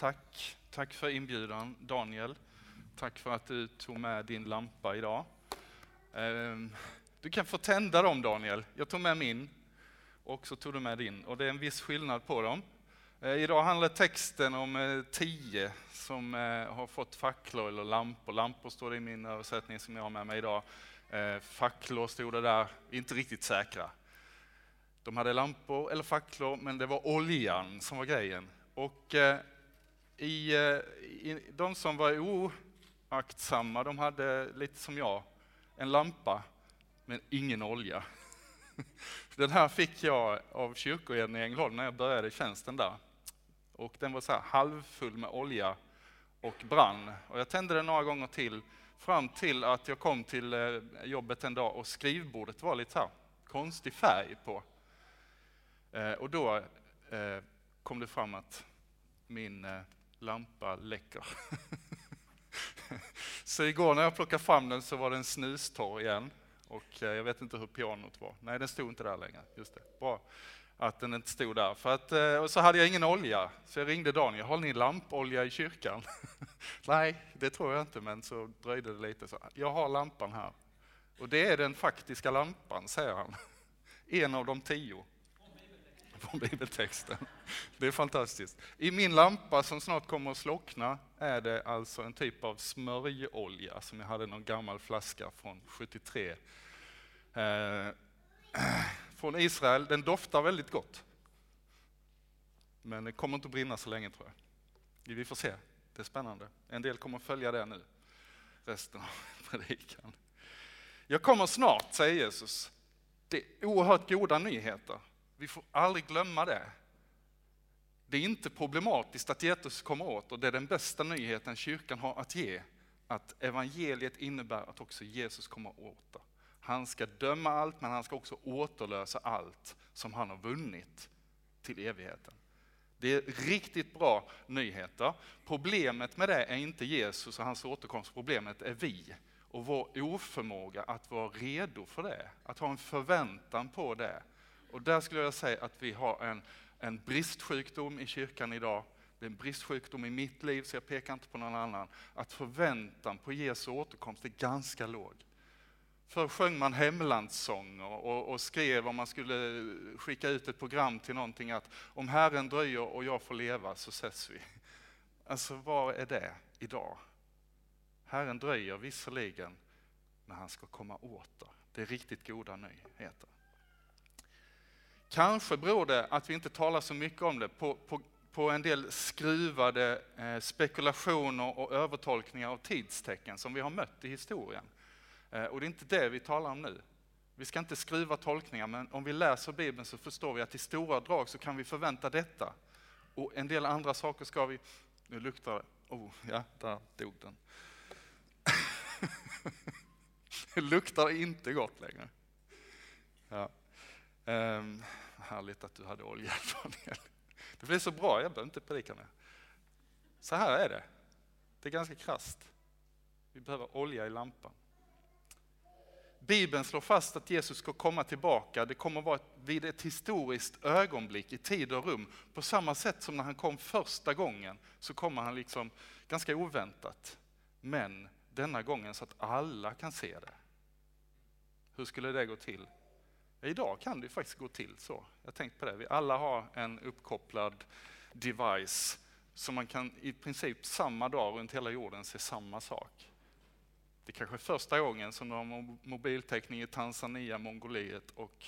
tack. Tack för inbjudan Daniel. Tack för att du tog med din lampa idag. Ehm, du kan få tända dem Daniel. Jag tog med min och så tog du med din och det är en viss skillnad på dem. Eh, idag handlar texten om eh, tio som eh, har fått facklor eller lampor. Lampor står det i min översättning som jag har med mig idag. Facklor stod det där, inte riktigt säkra. De hade lampor eller facklor, men det var oljan som var grejen. Och i, eh, i, de som var oaktsamma, de hade lite som jag, en lampa men ingen olja. Den här fick jag av kyrkoherden i Ängelholm när jag började tjänsten där. Och den var så här halvfull med olja och brann. Och jag tände den några gånger till fram till att jag kom till eh, jobbet en dag och skrivbordet var lite så här konstig färg på. Eh, och då kom det fram att min lampa läcker. Så igår när jag plockade fram den så var den snustorr igen. Och eh, jag vet inte hur pianot var. Nej, den stod inte där längre. Just det. Bra att den inte stod där. För att, eh, och så hade jag ingen olja, så jag ringde Daniel. Har ni lampolja i kyrkan? Nej, det tror jag inte, men så dröjde det lite. Så, jag har lampan här. Och det är den faktiska lampan, säger han. En av de tio. Från bibeltexten. Det är fantastiskt. I min lampa som snart kommer att slockna är det alltså en typ av smörjolja som jag hade någon gammal flaska från 73 eh, från Israel, den doftar väldigt gott. Men det kommer inte att brinna så länge tror jag. Vi får se, det är spännande. En del kommer att följa det nu, resten av predikan. Jag kommer snart, säger Jesus. Det är oerhört goda nyheter. Vi får aldrig glömma det. Det är inte problematiskt att Jesus kommer åt och det är den bästa nyheten kyrkan har att ge. Att evangeliet innebär att också Jesus kommer åt det. Han ska döma allt, men han ska också återlösa allt som han har vunnit till evigheten. Det är riktigt bra nyheter. Problemet med det är inte Jesus och hans återkomst, problemet är vi och vår oförmåga att vara redo för det, att ha en förväntan på det. Och där skulle jag säga att vi har en, en bristsjukdom i kyrkan idag. Det är en bristsjukdom i mitt liv, så jag pekar inte på någon annan. Att förväntan på Jesu återkomst är ganska låg. Förr sjöng man hemlandssånger och, och, skrev om man skulle skicka ut ett program till någonting att om Herren dröjer och jag får leva så ses vi. Alltså var är det idag? Herren dröjer visserligen, men han ska komma åter. Det är riktigt goda nyheter. Kanske beror det att vi inte talar så mycket om det på, på, på en del skruvade eh, spekulationer och övertolkningar av tidstecken som vi har mött i historien. Eh, och det är inte det vi talar om nu. Vi ska inte skruva tolkningar, men om vi läser Bibeln så förstår vi att i stora drag så kan vi förvänta detta. Och en del andra saker ska vi... Nu luktar det. Oh, ja, där dog den. det luktar inte gott längre. Ja. Um, härligt att du hade olja, Daniel. Det blir så bra, jag behöver inte predika mer. Så här är det. Det är ganska krast. Vi behöver olja i lampan. Bibeln slår fast att Jesus ska komma tillbaka. Det kommer att vara vid ett historiskt ögonblick i tid och rum. På samma sätt som när han kom första gången så kommer han liksom ganska oväntat. Men denna gången så att alla kan se det. Hur skulle det gå till? Idag kan det faktiskt gå till så. Jag tänkt på det. Vi alla har en uppkopplad device som man kan i princip samma dag runt hela jorden se samma sak. Det kanske är första gången som du har mobiltäckning i Tanzania, Mongoliet och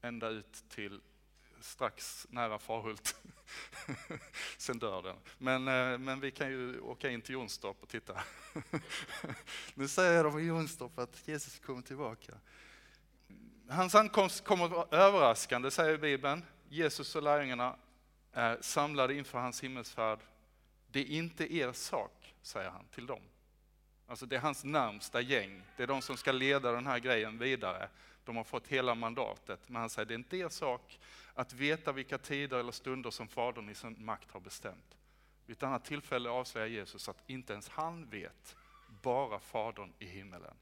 ända ut till strax nära Farhult. Sen dör den. Men, eh, men vi kan ju åka in till Jonstorp och titta. nu säger de i Jonstorp att Jesus kommer tillbaka. Hans ankomst kommer att vara överraskande, säger Bibeln. Jesus och lärjungarna är samlade inför hans himmelsfärd. Det är inte er sak, säger han till dem. Alltså det är hans närmsta gäng. Det är de som ska leda den här grejen vidare. De har fått hela mandatet. Men han säger, det är inte er sak att veta vilka tider eller stunder som Fadern i sin makt har bestämt. Vid ett annat tillfälle avslöjar Jesus att inte ens han vet, bara Fadern i himmelen.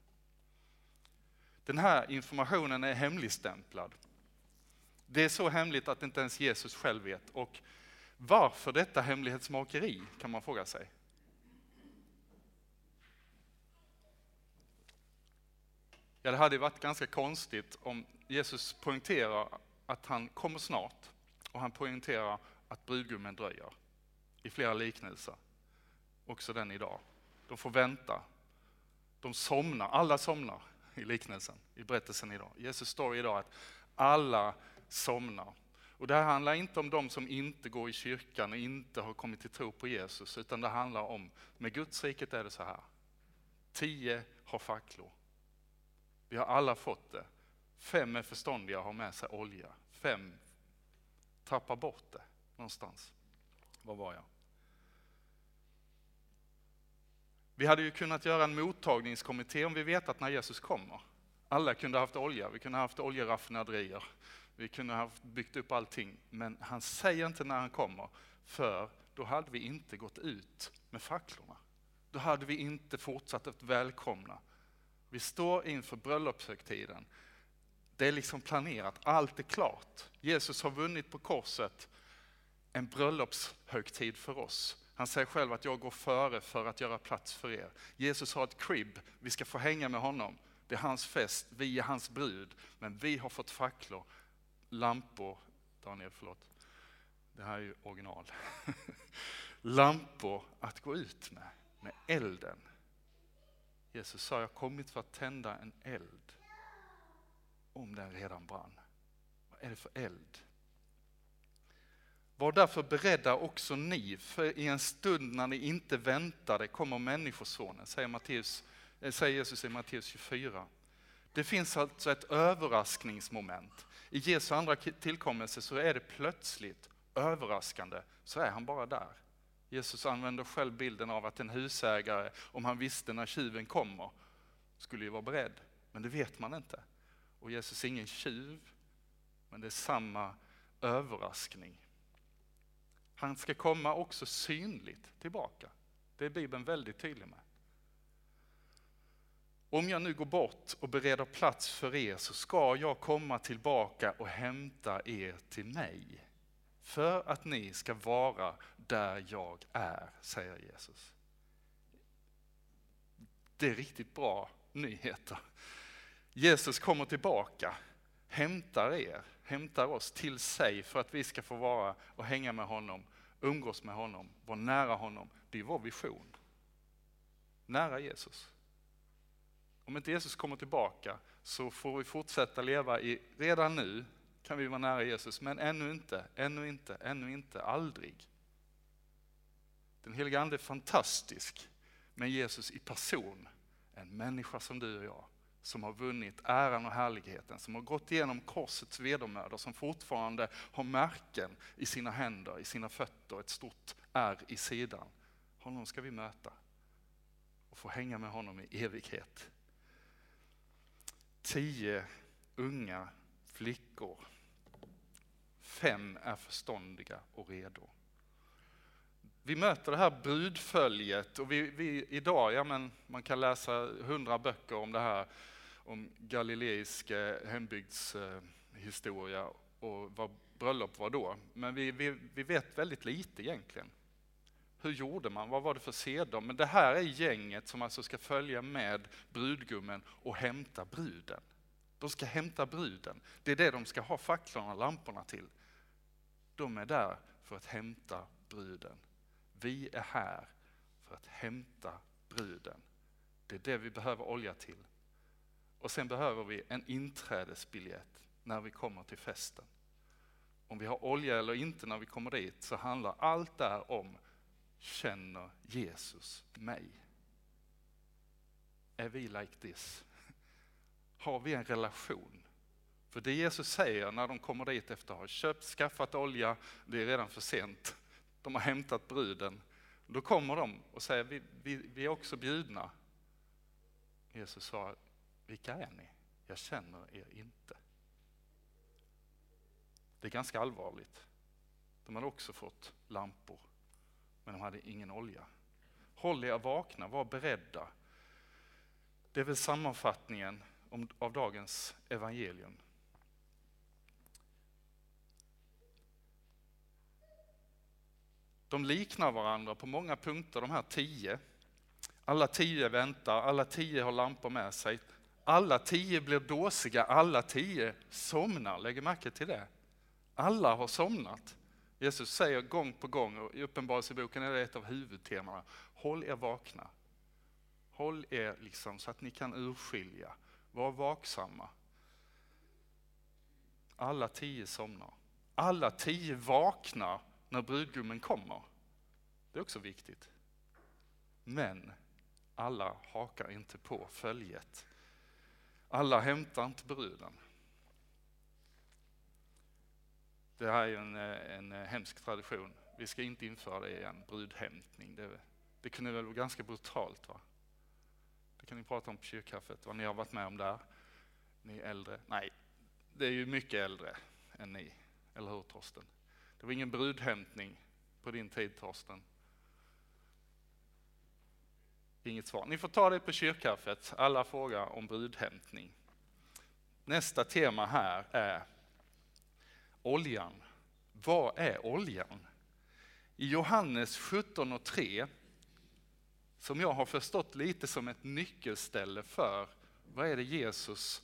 Den här informationen är hemligstämplad. Det är så hemligt att inte ens Jesus själv vet. Och Varför detta hemlighetsmakeri kan man fråga sig. Ja, det hade varit ganska konstigt om Jesus poängterar att han kommer snart och han poängterar att brudgummen dröjer i flera liknelser. Också den idag. De får vänta. De somnar, alla somnar i liknelsen, i berättelsen idag. Jesus står idag att alla somnar. Och det här handlar inte om de som inte går i kyrkan och inte har kommit till tro på Jesus, utan det handlar om, med Guds riket är det så här. Tio har facklor. Vi har alla fått det. Fem är förståndiga och har med sig olja. Fem tappar bort det någonstans. Var var jag? Vi hade ju kunnat göra en mottagningskommitté om vi vetat när Jesus kommer. Alla kunde haft olja, vi kunde haft oljeraffinaderier, vi kunde ha byggt upp allting. Men han säger inte när han kommer, för då hade vi inte gått ut med facklorna. Då hade vi inte fortsatt att välkomna. Vi står inför bröllopshögtiden. Det är liksom planerat, allt är klart. Jesus har vunnit på korset en bröllopshögtid för oss. Han säger själv att jag går före för att göra plats för er. Jesus har ett crib, vi ska få hänga med honom. Det är hans fest, vi är hans brud. Men vi har fått facklor, lampor, Daniel förlåt, det här är ju original. lampor att gå ut med, med elden. Jesus sa, jag har kommit för att tända en eld. Om den redan brann. Vad är det för eld? Var därför beredda också ni, för i en stund när ni inte väntade kommer Människosonen, säger, Matteus, eh, säger Jesus i Matteus 24. Det finns alltså ett överraskningsmoment. I Jesu andra tillkommelse så är det plötsligt överraskande, så är han bara där. Jesus använder själv bilden av att en husägare, om han visste när tjuven kommer, skulle ju vara beredd. Men det vet man inte. Och Jesus är ingen tjuv, men det är samma överraskning. Han ska komma också synligt tillbaka. Det är Bibeln väldigt tydlig med. Om jag nu går bort och bereder plats för er så ska jag komma tillbaka och hämta er till mig. För att ni ska vara där jag är, säger Jesus. Det är riktigt bra nyheter. Jesus kommer tillbaka, hämtar er, hämtar oss till sig för att vi ska få vara och hänga med honom, umgås med honom, vara nära honom. Det är vår vision. Nära Jesus. Om inte Jesus kommer tillbaka så får vi fortsätta leva i, redan nu kan vi vara nära Jesus, men ännu inte, ännu inte, ännu inte, aldrig. Den heliga Ande är fantastisk, men Jesus i person, en människa som du och jag, som har vunnit äran och härligheten, som har gått igenom korsets vedermödor, som fortfarande har märken i sina händer, i sina fötter, ett stort ärr i sidan. Honom ska vi möta och få hänga med honom i evighet. Tio unga flickor. Fem är förståndiga och redo. Vi möter det här brudföljet och vi, vi, idag, ja men man kan läsa hundra böcker om det här om galileisk hembygdshistoria och vad bröllop var då. Men vi, vi, vi vet väldigt lite egentligen. Hur gjorde man? Vad var det för seder? Men det här är gänget som alltså ska följa med brudgummen och hämta bruden. De ska hämta bruden. Det är det de ska ha facklorna och lamporna till. De är där för att hämta bruden. Vi är här för att hämta bruden. Det är det vi behöver olja till. Och sen behöver vi en inträdesbiljett när vi kommer till festen. Om vi har olja eller inte när vi kommer dit så handlar allt där om, känner Jesus mig? Är vi like this? Har vi en relation? För det Jesus säger när de kommer dit efter att ha köpt, skaffat olja, det är redan för sent. De har hämtat bruden. Då kommer de och säger, vi, vi, vi är också bjudna. Jesus sa, vilka är ni? Jag känner er inte. Det är ganska allvarligt. De hade också fått lampor, men de hade ingen olja. Håll er vakna, var beredda. Det är väl sammanfattningen av dagens evangelium. de liknar varandra på många punkter, de här tio. Alla tio väntar, alla tio har lampor med sig. Alla tio blir dåsiga, alla tio somnar. Lägg märke till det. Alla har somnat. Jesus säger gång på gång, och i Uppenbarelseboken är det ett av huvudtemana, håll er vakna. Håll er liksom så att ni kan urskilja, var vaksamma. Alla tio somnar. Alla tio vaknar när brudgummen kommer. Det är också viktigt. Men alla hakar inte på följet. Alla hämtar inte bruden. Det här är en, eh, en eh, hemsk tradition. Vi ska inte införa det igen, brudhämtning. Det, det kunde väl vara ganska brutalt va? Det kan ni prata om på kyrkkaffet, vad ni har varit med om där. Ni är äldre. Nej, det är ju mycket äldre än ni. Eller hur Torsten? Det var ingen brudhämtning på din tid Torsten. Inget svar. Ni får ta det på kyrkkaffet. Alla frågar om brudhämtning. Nästa tema här är oljan. Vad är oljan? I Johannes 17 och 3, som jag har förstått lite som ett nyckelställe för vad är det Jesus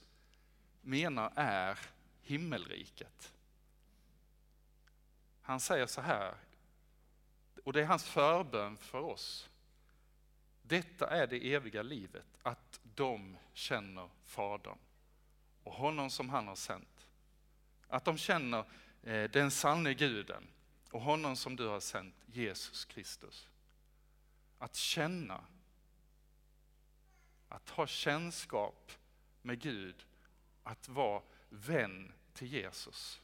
menar är himmelriket. Han säger så här, och det är hans förbön för oss. Detta är det eviga livet, att de känner Fadern och honom som han har sänt. Att de känner eh, den sanne guden och honom som du har sänt, Jesus Kristus. Att känna, att ha kännskap med Gud, att vara vän till Jesus.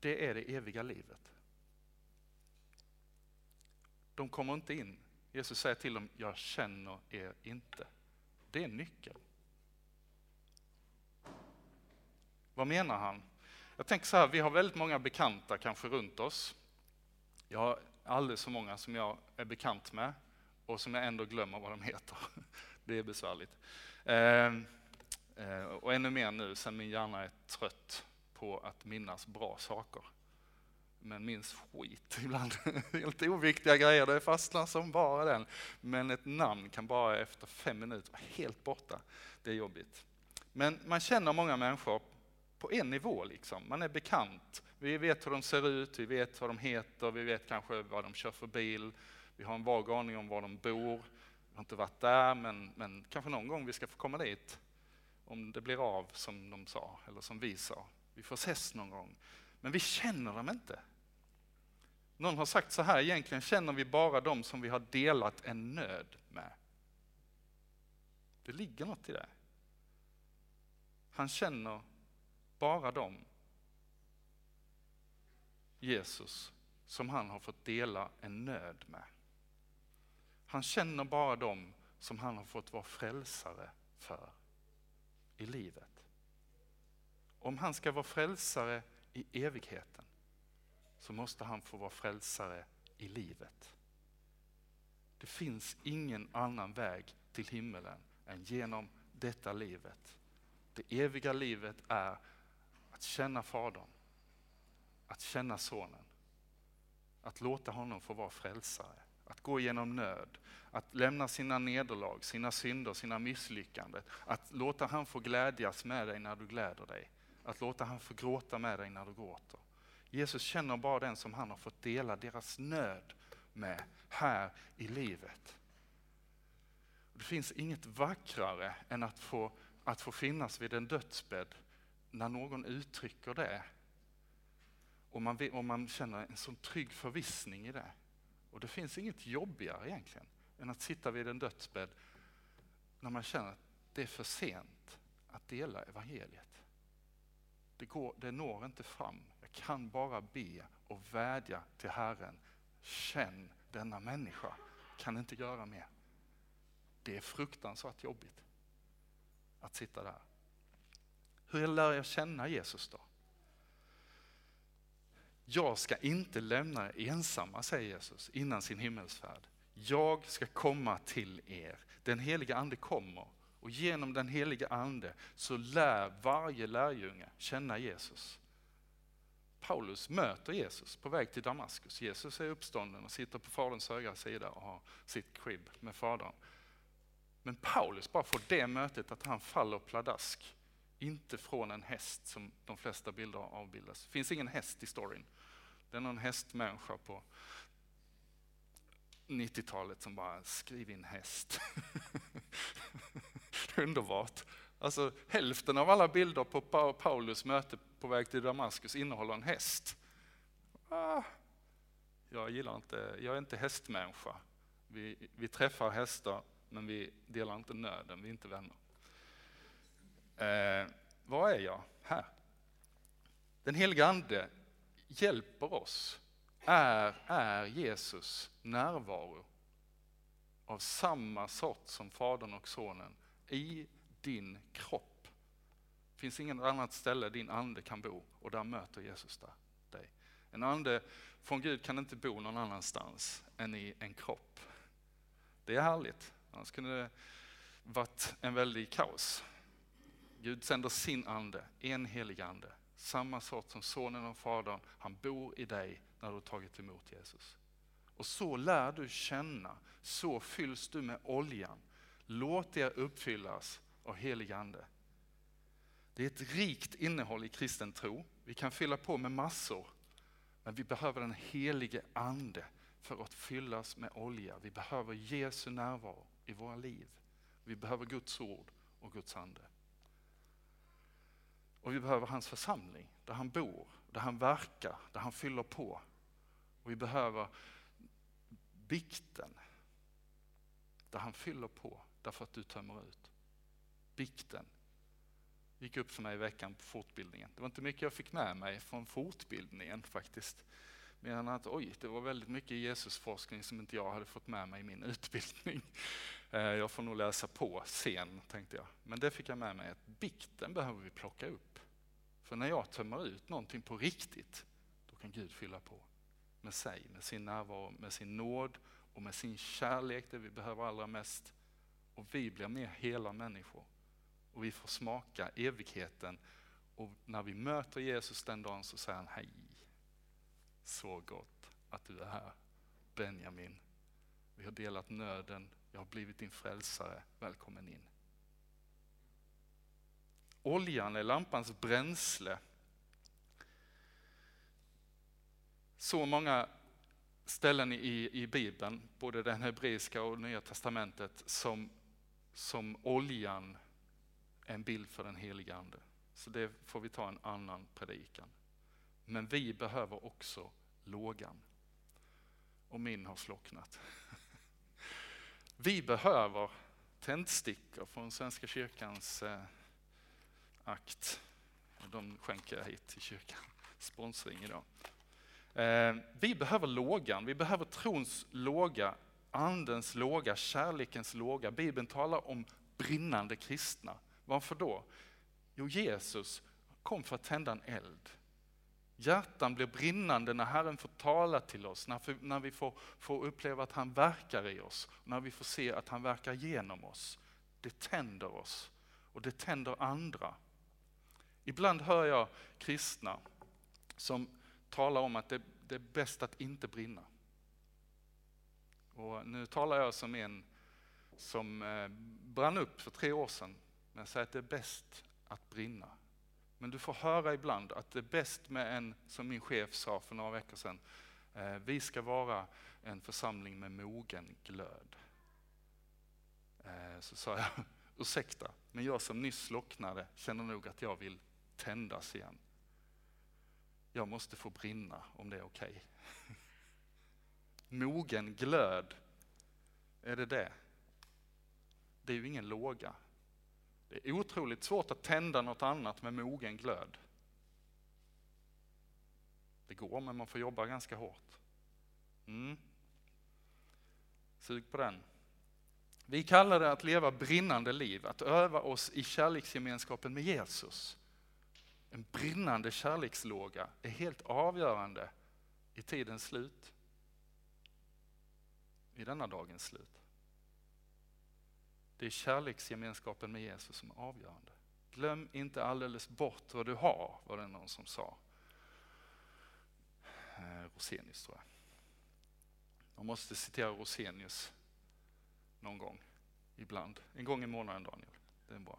Det är det eviga livet. De kommer inte in. Jesus säger till dem, jag känner er inte. Det är nyckeln. Vad menar han? Jag tänker så här, vi har väldigt många bekanta kanske runt oss. Jag har alldeles för många som jag är bekant med och som jag ändå glömmer vad de heter. Det är besvärligt. Ehm, eh, och ännu mer nu sen min hjärna är trött på att minnas bra saker. Men minns skit ibland. Helt oviktiga grejer, det fastnar som bara den. Men ett namn kan bara efter fem minuter vara helt borta. Det är jobbigt. Men man känner många människor på en nivå. Liksom. Man är bekant. Vi vet hur de ser ut, vi vet vad de heter, vi vet kanske vad de kör för bil. Vi har en vag aning om var de bor. Vi har inte varit där, men, men kanske någon gång vi ska få komma dit. Om det blir av som de sa, eller som vi sa. Vi får ses någon gång. Men vi känner dem inte. Någon har sagt så här, egentligen känner vi bara dem som vi har delat en nöd med. Det ligger något i det. Han känner bara dem, Jesus, som han har fått dela en nöd med. Han känner bara dem som han har fått vara frälsare för i livet. Om han ska vara frälsare i evigheten så måste han få vara frälsare i livet. Det finns ingen annan väg till himmelen än genom detta livet. Det eviga livet är att känna Fadern, att känna Sonen, att låta honom få vara frälsare, att gå igenom nöd, att lämna sina nederlag, sina synder, sina misslyckanden, att låta han få glädjas med dig när du gläder dig, att låta han få gråta med dig när du gråter. Jesus känner bara den som han har fått dela deras nöd med här i livet. Det finns inget vackrare än att få, att få finnas vid en dödsbädd när någon uttrycker det. Och man, och man känner en sån trygg förvissning i det. Och det finns inget jobbigare egentligen än att sitta vid en dödsbädd när man känner att det är för sent att dela evangeliet. Det, går, det når inte fram. Jag kan bara be och vädja till Herren. Känn denna människa. Kan inte göra mer. Det är fruktansvärt jobbigt att sitta där. Hur lär jag känna Jesus då? Jag ska inte lämna er ensamma, säger Jesus innan sin himmelsfärd. Jag ska komma till er. Den heliga ande kommer och genom den heliga ande så lär varje lärjunge känna Jesus. Paulus möter Jesus på väg till Damaskus. Jesus är uppstånden och sitter på faderns högra sida och har sitt crib med fadern. Men Paulus bara får det mötet att han faller pladask. Inte från en häst som de flesta bilder avbildas. Det finns ingen häst i storyn. Det är någon hästmänniska på 90-talet som bara skriv in häst. Underbart. Alltså hälften av alla bilder på Paulus möte på väg till Damaskus innehåller en häst. Ah, jag gillar inte, jag är inte hästmänniska. Vi, vi träffar hästar men vi delar inte nöden, vi är inte vänner. Eh, vad är jag? Här. Den helige Ande hjälper oss. Är, är Jesus närvaro av samma sort som Fadern och Sonen i din kropp. Det finns inget annat ställe din ande kan bo och där möter Jesus där, dig. En ande från Gud kan inte bo någon annanstans än i en kropp. Det är härligt, annars kunde det varit en väldig kaos. Gud sänder sin ande, en helig ande, samma sort som sonen och fadern. Han bor i dig när du har tagit emot Jesus. Och så lär du känna, så fylls du med oljan. Låt er uppfyllas och helig ande. Det är ett rikt innehåll i kristen tro. Vi kan fylla på med massor, men vi behöver den helige ande för att fyllas med olja. Vi behöver Jesu närvaro i våra liv. Vi behöver Guds ord och Guds ande. Och vi behöver hans församling, där han bor, där han verkar, där han fyller på. Och vi behöver bikten, där han fyller på därför att du tömmer ut. Bikten gick upp för mig i veckan på fortbildningen. Det var inte mycket jag fick med mig från fortbildningen faktiskt. Medan att oj, det var väldigt mycket Jesusforskning som inte jag hade fått med mig i min utbildning. Eh, jag får nog läsa på sen, tänkte jag. Men det fick jag med mig, att bikten behöver vi plocka upp. För när jag tömmer ut någonting på riktigt, då kan Gud fylla på med sig, med sin närvaro, med sin nåd och med sin kärlek, det vi behöver allra mest. Och vi blir mer hela människor. Och vi får smaka evigheten. Och när vi möter Jesus den dagen så säger han hej. Så gott att du är här. Benjamin, vi har delat nöden, jag har blivit din frälsare, välkommen in. Oljan är lampans bränsle. Så många ställen i, i Bibeln, både den hebreiska och Nya Testamentet, som, som oljan en bild för den helige Ande. Så det får vi ta en annan predikan. Men vi behöver också lågan. Och min har slocknat. Vi behöver tändstickor från Svenska kyrkans eh, akt. De skänker jag hit till kyrkan. Sponsring idag. Eh, vi behöver lågan, vi behöver trons låga, andens låga, kärlekens låga. Bibeln talar om brinnande kristna. Varför då? Jo, Jesus kom för att tända en eld. Hjärtan blir brinnande när Herren får tala till oss, när, när vi får, får uppleva att han verkar i oss, när vi får se att han verkar genom oss. Det tänder oss och det tänder andra. Ibland hör jag kristna som talar om att det, det är bäst att inte brinna. Och nu talar jag som en som eh, brann upp för tre år sedan, men säger att det är bäst att brinna. Men du får höra ibland att det är bäst med en, som min chef sa för några veckor sedan, eh, vi ska vara en församling med mogen glöd. Eh, så sa jag, ursäkta, men jag som nyss slocknade känner nog att jag vill tändas igen. Jag måste få brinna om det är okej. Okay. Mogen glöd, är det det? Det är ju ingen låga. Det är otroligt svårt att tända något annat med mogen glöd. Det går, men man får jobba ganska hårt. Mm. Sug på den. Vi kallar det att leva brinnande liv, att öva oss i kärleksgemenskapen med Jesus. En brinnande kärlekslåga är helt avgörande i tidens slut. I denna dagens slut. Det är kärleksgemenskapen med Jesus som är avgörande. Glöm inte alldeles bort vad du har, var det någon som sa. Eh, Rosenius tror jag. Man måste citera Rosenius någon gång, ibland. En gång i månaden Daniel, det är bra.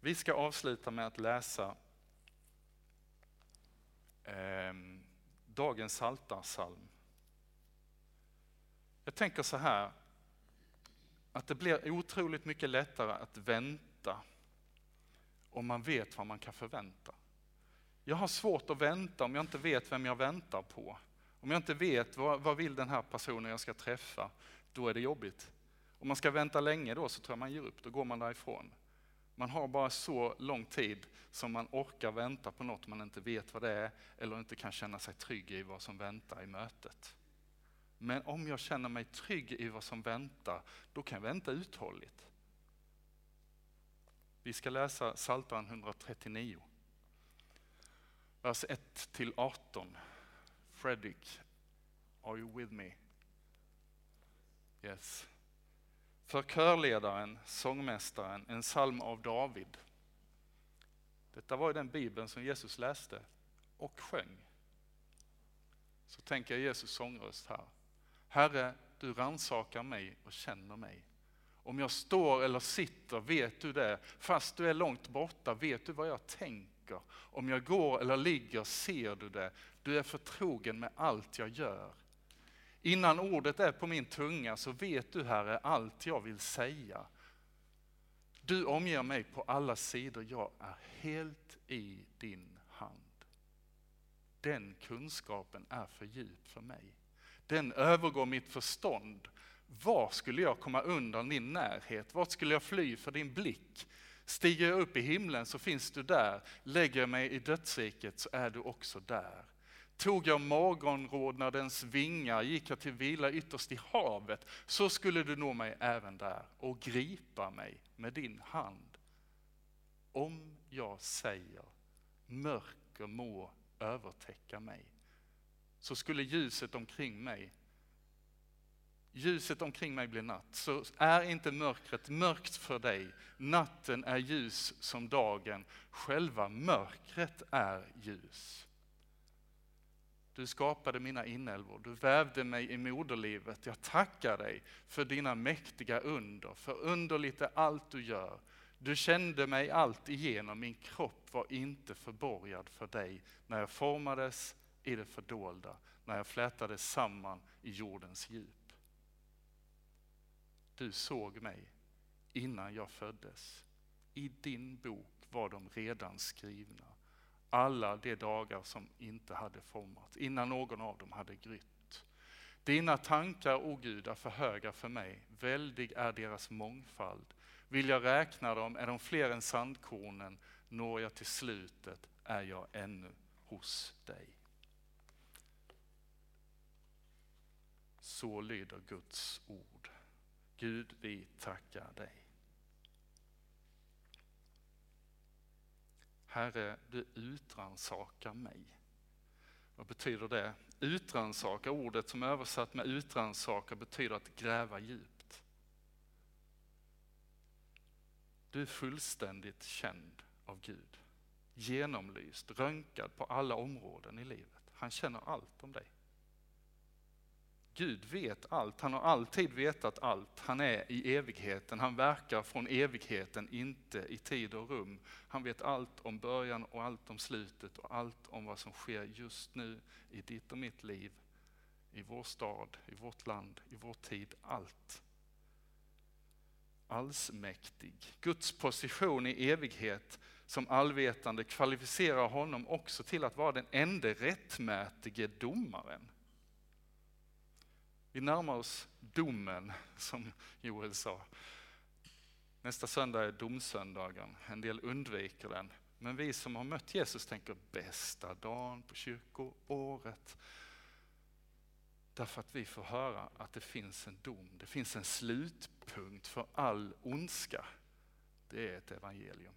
Vi ska avsluta med att läsa eh, dagens Psaltarpsalm. Jag tänker så här, att det blir otroligt mycket lättare att vänta om man vet vad man kan förvänta. Jag har svårt att vänta om jag inte vet vem jag väntar på. Om jag inte vet vad, vad vill den här personen jag ska träffa, då är det jobbigt. Om man ska vänta länge då så tror jag man ger upp, då går man därifrån. Man har bara så lång tid som man orkar vänta på något man inte vet vad det är eller inte kan känna sig trygg i vad som väntar i mötet. Men om jag känner mig trygg i vad som väntar, då kan jag vänta uthålligt. Vi ska läsa Psaltaren 139. Vers 1 till 18. Fredrik, are you with me? Yes. För körledaren, sångmästaren, en psalm av David. Detta var ju den bibeln som Jesus läste och sjöng. Så tänker jag Jesus sångröst här. Herre, du ransakar mig och känner mig. Om jag står eller sitter vet du det. Fast du är långt borta vet du vad jag tänker. Om jag går eller ligger ser du det. Du är förtrogen med allt jag gör. Innan ordet är på min tunga så vet du Herre allt jag vill säga. Du omger mig på alla sidor, jag är helt i din hand. Den kunskapen är för djup för mig. Den övergår mitt förstånd. Var skulle jag komma undan din närhet? Vart skulle jag fly för din blick? Stiger jag upp i himlen så finns du där. Lägger jag mig i dödsriket så är du också där. Tog jag morgonrodnadens vingar, gick jag till vila ytterst i havet, så skulle du nå mig även där och gripa mig med din hand. Om jag säger mörker må övertäcka mig, så skulle ljuset omkring mig ljuset omkring mig blir natt, så är inte mörkret mörkt för dig. Natten är ljus som dagen, själva mörkret är ljus. Du skapade mina inälvor, du vävde mig i moderlivet. Jag tackar dig för dina mäktiga under, för underligt är allt du gör. Du kände mig allt igenom, min kropp var inte förborgad för dig när jag formades i det fördolda, när jag flätades samman i jordens djup. Du såg mig innan jag föddes. I din bok var de redan skrivna alla de dagar som inte hade formats, innan någon av dem hade grytt. Dina tankar, o Gud, är för höga för mig, väldig är deras mångfald. Vill jag räkna dem är de fler än sandkornen, når jag till slutet är jag ännu hos dig. Så lyder Guds ord. Gud, vi tackar dig. Herre, du utransakar mig. Vad betyder det? Utransaka, ordet som är översatt med utransaka betyder att gräva djupt. Du är fullständigt känd av Gud. Genomlyst, röntgad på alla områden i livet. Han känner allt om dig. Gud vet allt, han har alltid vetat allt. Han är i evigheten, han verkar från evigheten, inte i tid och rum. Han vet allt om början och allt om slutet och allt om vad som sker just nu i ditt och mitt liv, i vår stad, i vårt land, i vår tid, allt. Allsmäktig. Guds position i evighet som allvetande kvalificerar honom också till att vara den enda rättmätige domaren. Vi närmar oss domen, som Joel sa. Nästa söndag är domsöndagen. En del undviker den. Men vi som har mött Jesus tänker bästa dagen på kyrkoåret. Därför att vi får höra att det finns en dom, det finns en slutpunkt för all ondska. Det är ett evangelium.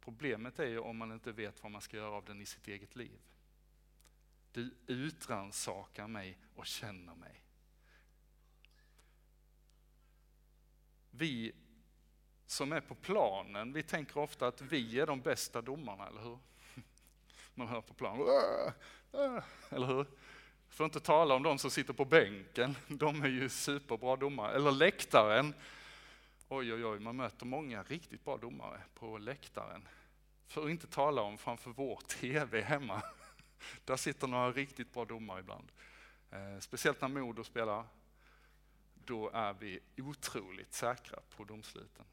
Problemet är ju om man inte vet vad man ska göra av den i sitt eget liv. Du utransakar mig och känner mig. Vi som är på planen, vi tänker ofta att vi är de bästa domarna, eller hur? man hör på planen. Eller hur? För att inte tala om de som sitter på bänken, de är ju superbra domare. Eller läktaren. Oj, oj, oj, man möter många riktigt bra domare på läktaren. För att inte tala om framför vår TV hemma. Där sitter några riktigt bra domare ibland. Eh, speciellt när Modo spelar. Då är vi otroligt säkra på domsluten.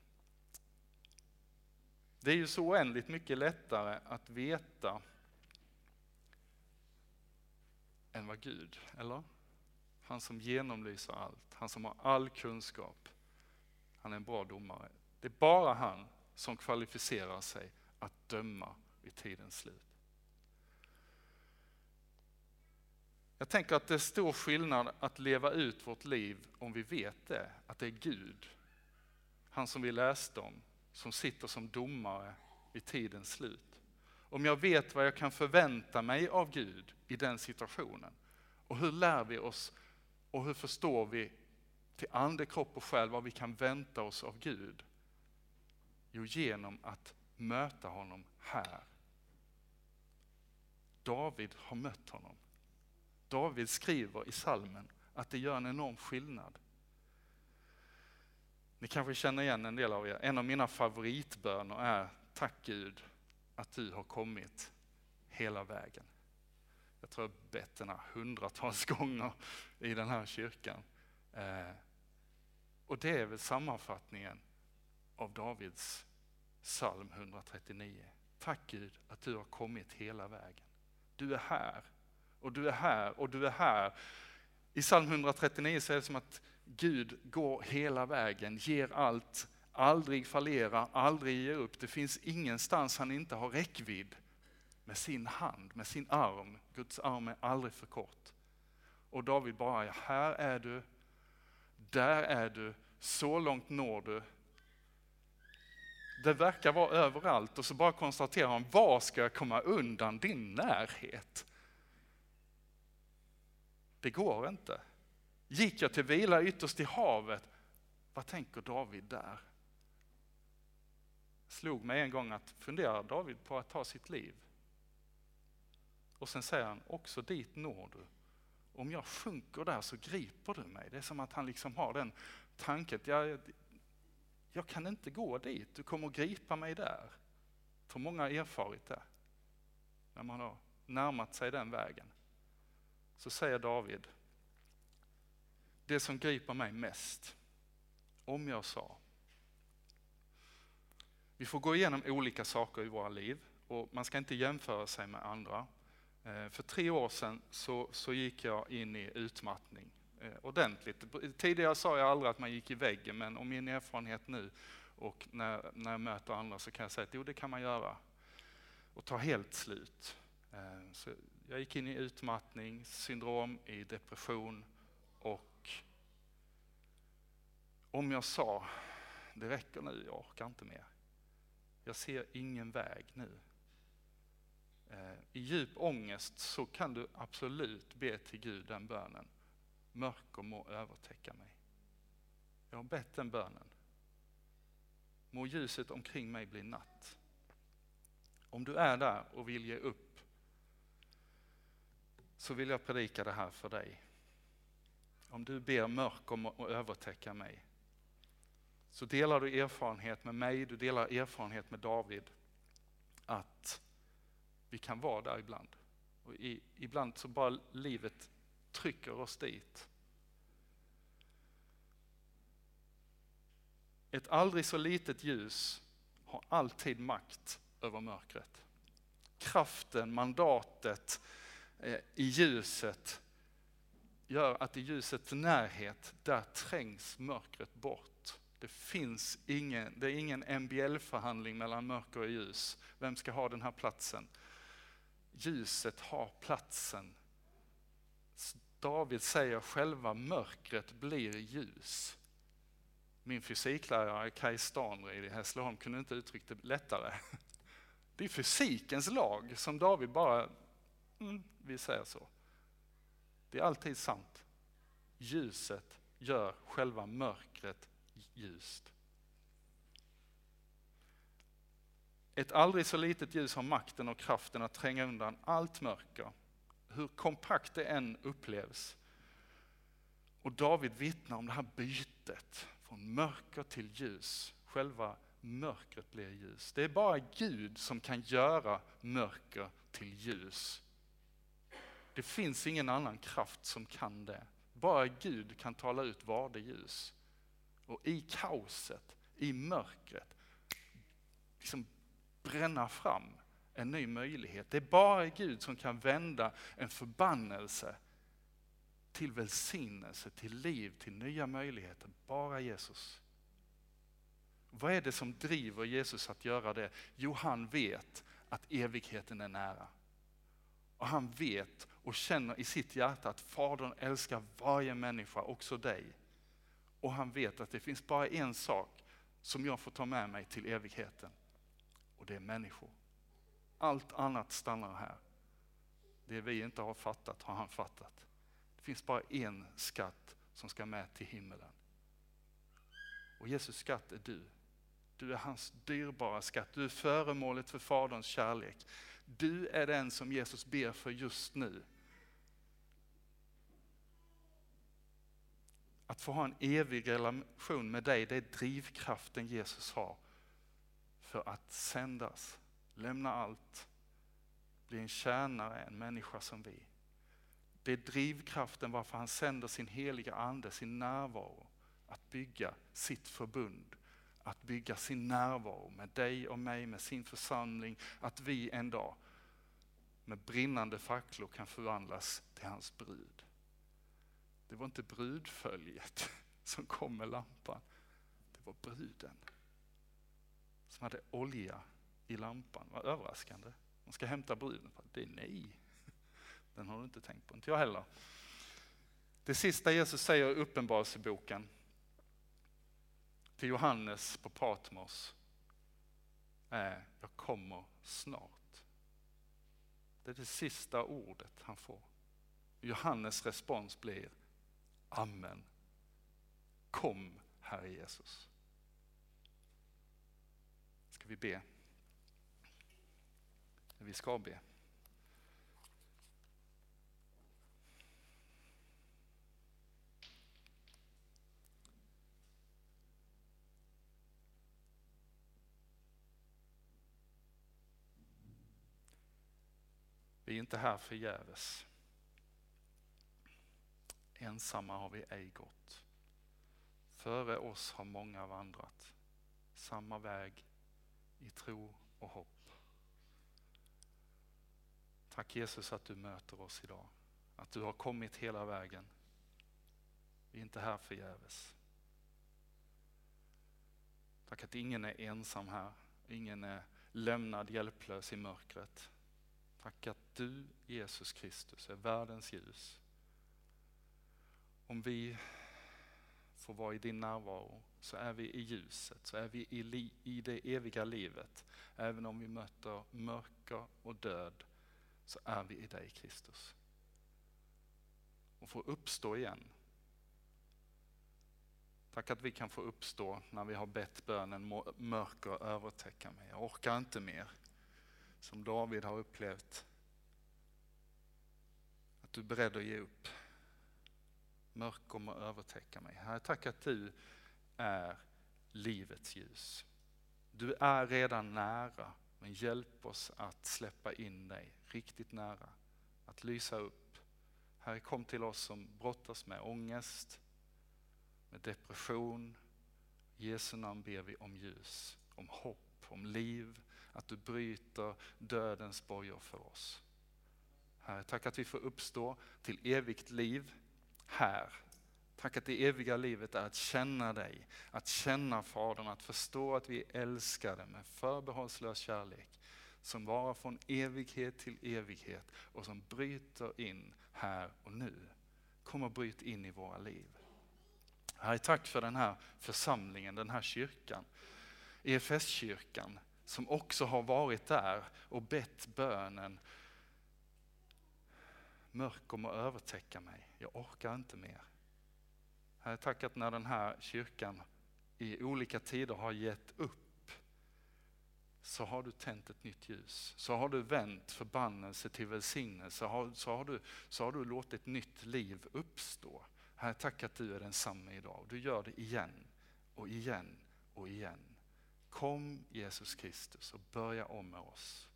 Det är ju så oändligt mycket lättare att veta än vad Gud, eller? Han som genomlyser allt, han som har all kunskap. Han är en bra domare. Det är bara han som kvalificerar sig att döma vid tidens slut. Jag tänker att det är stor skillnad att leva ut vårt liv om vi vet det, att det är Gud, han som vi läste om, som sitter som domare vid tidens slut. Om jag vet vad jag kan förvänta mig av Gud i den situationen. Och hur lär vi oss och hur förstår vi till ande, kropp och själ vad vi kan vänta oss av Gud? Jo, genom att möta honom här. David har mött honom. David skriver i salmen att det gör en enorm skillnad. Ni kanske känner igen en del av er. En av mina favoritböner är Tack Gud att du har kommit hela vägen. Jag tror jag har bett den här hundratals gånger i den här kyrkan. Eh, och det är väl sammanfattningen av Davids psalm 139. Tack Gud att du har kommit hela vägen. Du är här och du är här och du är här. I psalm 139 så är det som att Gud går hela vägen, ger allt, aldrig fallerar, aldrig ger upp. Det finns ingenstans han inte har räckvidd med sin hand, med sin arm. Guds arm är aldrig för kort. Och David bara, här är du, där är du, så långt når du. Det verkar vara överallt och så bara konstaterar han, var ska jag komma undan din närhet? Det går inte. Gick jag till vila ytterst i havet, vad tänker David där? Slog mig en gång att funderar David på att ta sitt liv? Och sen säger han, också dit når du. Om jag sjunker där så griper du mig. Det är som att han liksom har den tanken, jag, jag kan inte gå dit, du kommer gripa mig där. För många har erfarit det. När man har närmat sig den vägen. Så säger David, det som griper mig mest, om jag sa. Vi får gå igenom olika saker i våra liv och man ska inte jämföra sig med andra. Eh, för tre år sedan så, så gick jag in i utmattning eh, ordentligt. Tidigare sa jag aldrig att man gick i väggen, men om min erfarenhet nu och när, när jag möter andra så kan jag säga att jo, det kan man göra. Och ta helt slut. Eh, så jag gick in i utmattningssyndrom, i depression och om jag sa, det räcker nu, jag orkar inte mer. Jag ser ingen väg nu. Eh, I djup ångest så kan du absolut be till Gud den bönen. Mörker må övertäcka mig. Jag har bett den bönen. Må ljuset omkring mig bli natt. Om du är där och vill ge upp så vill jag predika det här för dig. Om du ber mörker att övertäcka mig så delar du erfarenhet med mig, du delar erfarenhet med David att vi kan vara där ibland. Och i, ibland så bara livet trycker oss dit. Ett aldrig så litet ljus har alltid makt över mörkret. Kraften, mandatet Eh, i ljuset gör att i ljusets närhet, där trängs mörkret bort. Det finns ingen, det är ingen MBL-förhandling mellan mörker och ljus. Vem ska ha den här platsen? ljuset har platsen. David säger själva mörkret blir ljus. Min fysiklärare Kaj Stanrid i Hässleholm kunde inte uttrycka det lättare. Det är fysikens lag som David bara, mm, vi säger så. Det är alltid sant. Ljuset gör själva mörkret ljust. Ett aldrig så litet ljus har makten och kraften att tränga undan allt mörker, hur kompakt det än upplevs. Och David vittnar om det här bytet från mörker till ljus. Själva mörkret blir ljus. Det är bara Gud som kan göra mörker till ljus. Det finns ingen annan kraft som kan det. Bara Gud kan tala ut varde det ljus. Och i kaoset, i mörkret, liksom bränna fram en ny möjlighet. Det är bara Gud som kan vända en förbannelse till välsignelse, till liv, till nya möjligheter. Bara Jesus. Vad är det som driver Jesus att göra det? Jo, han vet att evigheten är nära. Och han vet och känner i sitt hjärta att Fadern älskar varje människa, också dig. Och han vet att det finns bara en sak som jag får ta med mig till evigheten. Och det är människor. Allt annat stannar här. Det vi inte har fattat har han fattat. Det finns bara en skatt som ska med till himmelen. Och Jesus skatt är du. Du är hans dyrbara skatt. Du är föremålet för Faderns kärlek. Du är den som Jesus ber för just nu. Att få ha en evig relation med dig, det är drivkraften Jesus har för att sändas, lämna allt, bli en tjänare, en människa som vi. Det är drivkraften varför han sänder sin heliga ande, sin närvaro, att bygga sitt förbund, bygga sin närvaro med dig och mig, med sin församling, att vi en dag med brinnande facklor kan förvandlas till hans brud. Det var inte brudföljet som kom med lampan, det var bruden som hade olja i lampan. Vad överraskande. Man ska hämta bruden. Det är nej. Den har du inte tänkt på, inte jag heller. Det sista Jesus säger i Uppenbarelseboken till Johannes på Patmos är jag kommer snart. Det är det sista ordet han får. Johannes respons blir Amen. Kom Herre Jesus. Ska vi be? Vi ska be. Vi är inte här förgäves. Ensamma har vi ej gått. Före oss har många vandrat samma väg i tro och hopp. Tack Jesus att du möter oss idag. Att du har kommit hela vägen. Vi är inte här förgäves. Tack att ingen är ensam här. Ingen är lämnad hjälplös i mörkret. Tack att du, Jesus Kristus, är världens ljus. Om vi får vara i din närvaro så är vi i ljuset, så är vi i, li, i det eviga livet. Även om vi möter mörker och död så är vi i dig Kristus. Och får uppstå igen. Tack att vi kan få uppstå när vi har bett bönen mörker övertäcka mig. Jag orkar inte mer. Som David har upplevt. Att du är beredd att ge upp. Mörker kommer övertäcka mig. Herre, tack att du är livets ljus. Du är redan nära, men hjälp oss att släppa in dig riktigt nära. Att lysa upp. Herre, kom till oss som brottas med ångest, med depression. I Jesu namn ber vi om ljus, om hopp, om liv. Att du bryter dödens bojor för oss. Herre, tack att vi får uppstå till evigt liv här Tack att det eviga livet är att känna dig, att känna Fadern, att förstå att vi är älskade med förbehållslös kärlek som varar från evighet till evighet och som bryter in här och nu. Kom och bryt in i våra liv. Herre, tack för den här församlingen, den här kyrkan, EFS-kyrkan, som också har varit där och bett bönen. Mörk kommer övertäcka mig, jag orkar inte mer. Herre, tack att när den här kyrkan i olika tider har gett upp, så har du tänt ett nytt ljus. Så har du vänt förbannelse till välsignelse, så har, så har, du, så har du låtit nytt liv uppstå. Herre, tack att du är densamme idag. Du gör det igen och igen och igen. Kom Jesus Kristus och börja om med oss.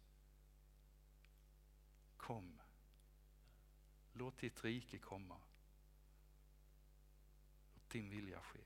Kom. Låt ditt rike komma. Låt din vilja ske.